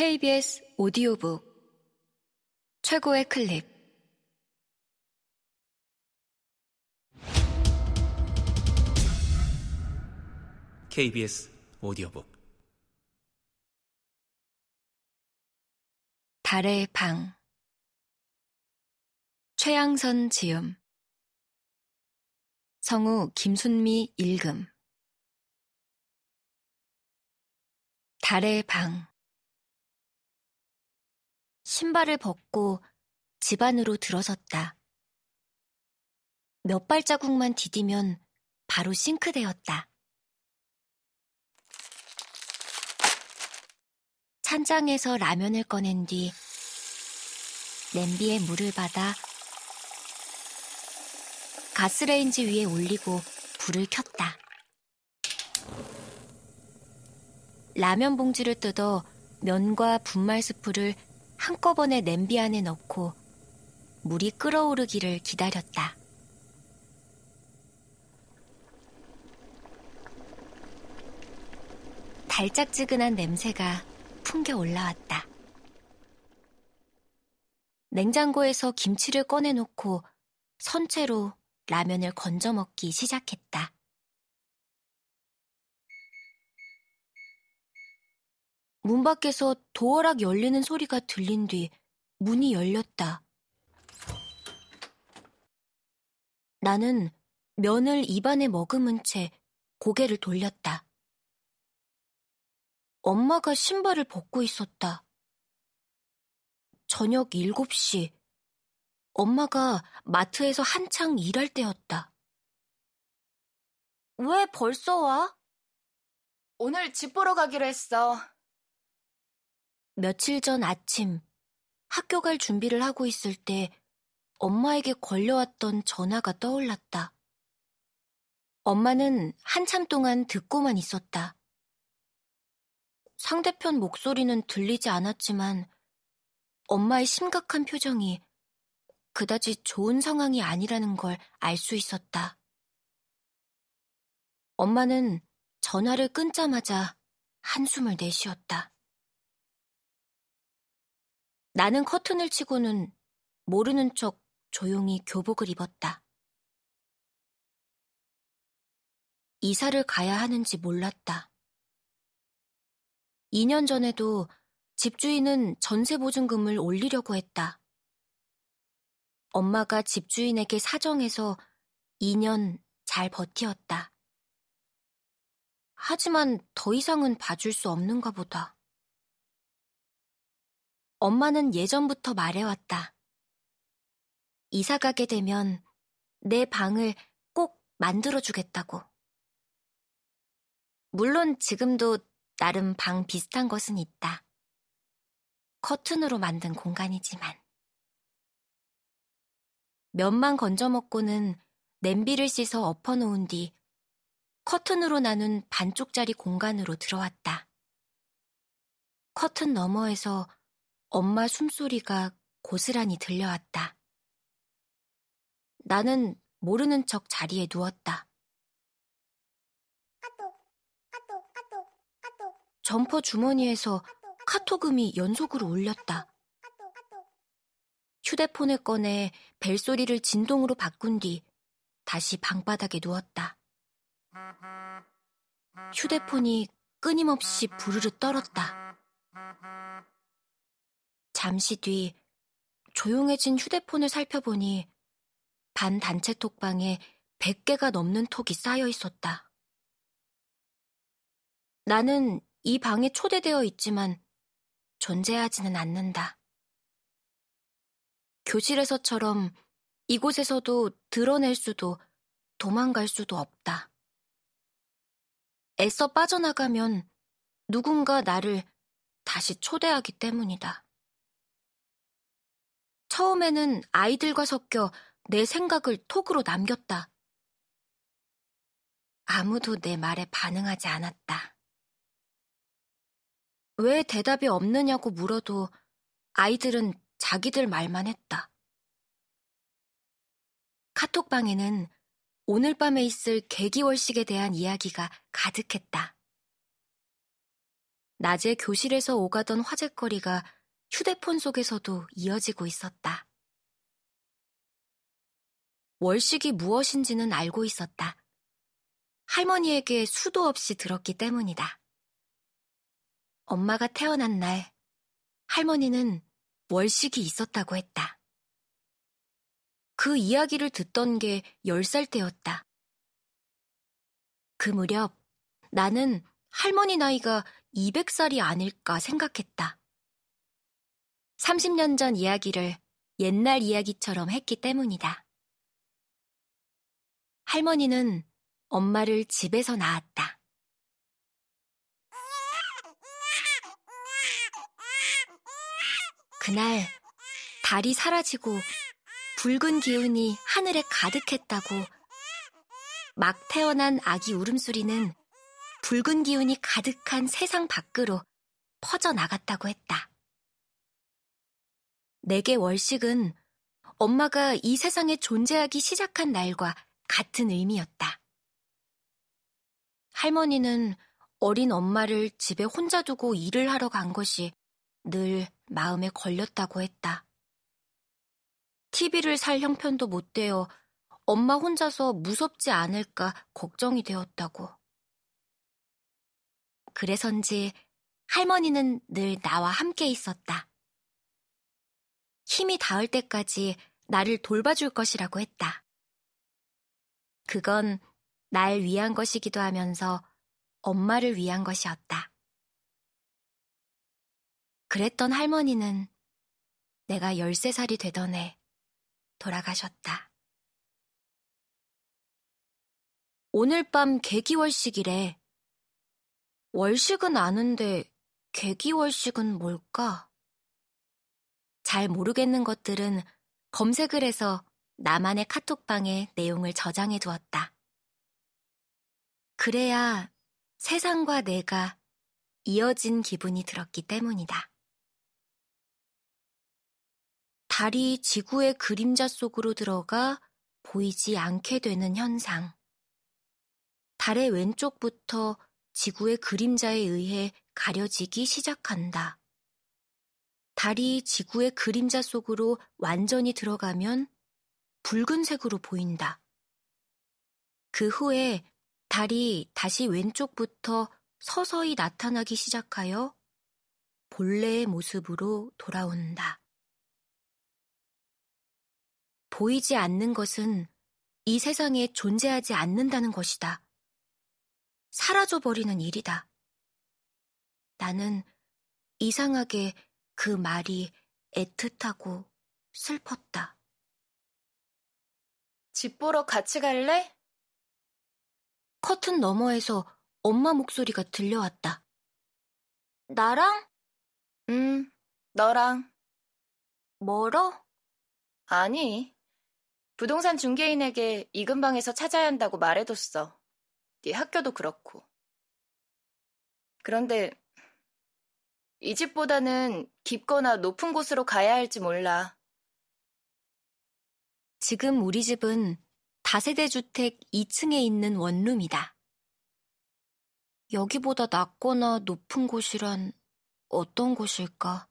KBS 오디오북. 최고의 클립. KBS 오디오북. 달의 방. 최양선 지음. 성우 김순미 읽음. 달의 방 신발을 벗고 집 안으로 들어섰다. 몇 발자국만 디디면 바로 싱크대였다. 찬장에서 라면을 꺼낸 뒤 냄비에 물을 받아 가스레인지 위에 올리고 불을 켰다. 라면 봉지를 뜯어 면과 분말 스프를 한꺼번에 냄비 안에 넣고 물이 끓어오르기를 기다렸다. 달짝지근한 냄새가 풍겨 올라왔다. 냉장고에서 김치를 꺼내놓고 선체로 라면을 건져 먹기 시작했다. 문 밖에서 도어락 열리는 소리가 들린 뒤 문이 열렸다. 나는 면을 입안에 머금은 채 고개를 돌렸다. 엄마가 신발을 벗고 있었다. 저녁 7시. 엄마가 마트에서 한창 일할 때였다. 왜 벌써 와? 오늘 집 보러 가기로 했어. 며칠 전 아침 학교 갈 준비를 하고 있을 때 엄마에게 걸려왔던 전화가 떠올랐다. 엄마는 한참 동안 듣고만 있었다. 상대편 목소리는 들리지 않았지만 엄마의 심각한 표정이 그다지 좋은 상황이 아니라는 걸 알 수 있었다. 엄마는 전화를 끊자마자 한숨을 내쉬었다. 나는 커튼을 치고는 모르는 척 조용히 교복을 입었다. 이사를 가야 하는지 몰랐다. 2년 전에도 집주인은 전세보증금을 올리려고 했다. 엄마가 집주인에게 사정해서 2년 잘 버티었다. 하지만 더 이상은 봐줄 수 없는가 보다. 엄마는 예전부터 말해왔다. 이사 가게 되면 내 방을 꼭 만들어주겠다고. 물론 지금도 나름 방 비슷한 것은 있다. 커튼으로 만든 공간이지만. 면만 건져 먹고는 냄비를 씻어 엎어놓은 뒤 커튼으로 나눈 반쪽짜리 공간으로 들어왔다. 커튼 너머에서 엄마 숨소리가 고스란히 들려왔다. 나는 모르는 척 자리에 누웠다. 점퍼 주머니에서 카톡음이 연속으로 울렸다. 휴대폰을 꺼내 벨소리를 진동으로 바꾼 뒤 다시 방바닥에 누웠다. 휴대폰이 끊임없이 부르르 떨었다. 잠시 뒤 조용해진 휴대폰을 살펴보니 반 단체 톡방에 100개가 넘는 톡이 쌓여 있었다. 나는 이 방에 초대되어 있지만 존재하지는 않는다. 교실에서처럼 이곳에서도 드러낼 수도 도망갈 수도 없다. 애써 빠져나가면 누군가 나를 다시 초대하기 때문이다. 처음에는 아이들과 섞여 내 생각을 톡으로 남겼다. 아무도 내 말에 반응하지 않았다. 왜 대답이 없느냐고 물어도 아이들은 자기들 말만 했다. 카톡방에는 오늘 밤에 있을 개기월식에 대한 이야기가 가득했다. 낮에 교실에서 오가던 화제거리가 휴대폰 속에서도 이어지고 있었다. 월식이 무엇인지는 알고 있었다. 할머니에게 수도 없이 들었기 때문이다. 엄마가 태어난 날, 할머니는 월식이 있었다고 했다. 그 이야기를 듣던 게 10살 때였다. 그 무렵 나는 할머니 나이가 200살이 아닐까 생각했다. 30년 전 이야기를 옛날 이야기처럼 했기 때문이다. 할머니는 엄마를 집에서 낳았다. 그날 달이 사라지고 붉은 기운이 하늘에 가득했다고 막 태어난 아기 울음소리는 붉은 기운이 가득한 세상 밖으로 퍼져나갔다고 했다. 내게 월식은 엄마가 이 세상에 존재하기 시작한 날과 같은 의미였다. 할머니는 어린 엄마를 집에 혼자 두고 일을 하러 간 것이 늘 마음에 걸렸다고 했다. TV를 살 형편도 못 되어 엄마 혼자서 무섭지 않을까 걱정이 되었다고. 그래서인지 할머니는 늘 나와 함께 있었다. 힘이 닿을 때까지 나를 돌봐줄 것이라고 했다. 그건 날 위한 것이기도 하면서 엄마를 위한 것이었다. 그랬던 할머니는 내가 13살이 되던 해 돌아가셨다. 오늘 밤 개기월식이래. 월식은 아는데 개기월식은 뭘까? 잘 모르겠는 것들은 검색을 해서 나만의 카톡방에 내용을 저장해 두었다. 그래야 세상과 내가 이어진 기분이 들었기 때문이다. 달이 지구의 그림자 속으로 들어가 보이지 않게 되는 현상. 달의 왼쪽부터 지구의 그림자에 의해 가려지기 시작한다. 달이 지구의 그림자 속으로 완전히 들어가면 붉은색으로 보인다. 그 후에 달이 다시 왼쪽부터 서서히 나타나기 시작하여 본래의 모습으로 돌아온다. 보이지 않는 것은 이 세상에 존재하지 않는다는 것이다. 사라져버리는 일이다. 나는 이상하게 그 말이 애틋하고 슬펐다. 집 보러 같이 갈래? 커튼 너머에서 엄마 목소리가 들려왔다. 나랑? 응, 너랑. 멀어? 아니, 부동산 중개인에게 이 근방에서 찾아야 한다고 말해뒀어. 네 학교도 그렇고. 그런데 이 집보다는 깊거나 높은 곳으로 가야 할지 몰라. 지금 우리 집은 다세대 주택 2층에 있는 원룸이다. 여기보다 낮거나 높은 곳이란 어떤 곳일까?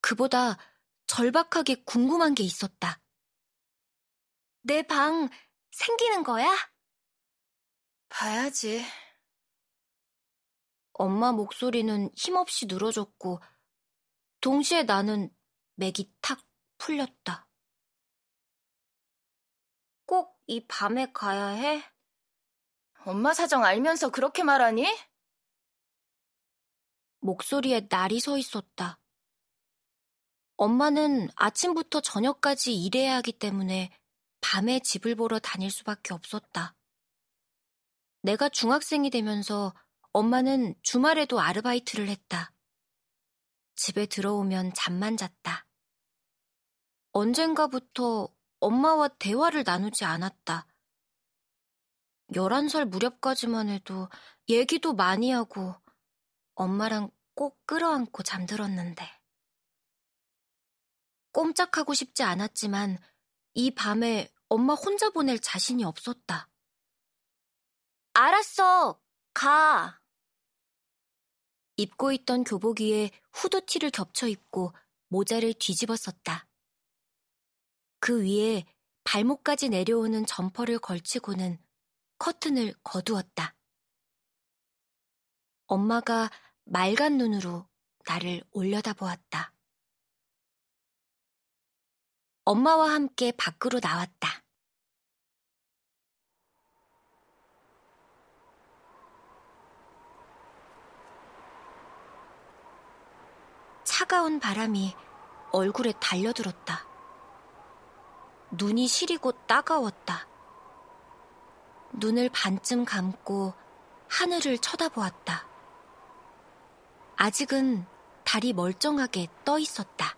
그보다 절박하게 궁금한 게 있었다. 내 방 생기는 거야? 봐야지. 엄마 목소리는 힘없이 늘어졌고, 동시에 나는 맥이 탁 풀렸다. 꼭 이 밤에 가야 해? 엄마 사정 알면서 그렇게 말하니? 목소리에 날이 서 있었다. 엄마는 아침부터 저녁까지 일해야 하기 때문에 밤에 집을 보러 다닐 수밖에 없었다. 내가 중학생이 되면서 엄마는 주말에도 아르바이트를 했다. 집에 들어오면 잠만 잤다. 언젠가부터 엄마와 대화를 나누지 않았다. 11살 무렵까지만 해도 얘기도 많이 하고 엄마랑 꼭 끌어안고 잠들었는데. 꼼짝하고 싶지 않았지만 이 밤에 엄마 혼자 보낼 자신이 없었다. 알았어. 가. 입고 있던 교복 위에 후드티를 겹쳐 입고 모자를 뒤집어 썼다. 그 위에 발목까지 내려오는 점퍼를 걸치고는 커튼을 거두었다. 엄마가 맑은 눈으로 나를 올려다보았다. 엄마와 함께 밖으로 나왔다. 차가운 바람이 얼굴에 달려들었다. 눈이 시리고 따가웠다. 눈을 반쯤 감고 하늘을 쳐다보았다. 아직은 달이 멀쩡하게 떠 있었다.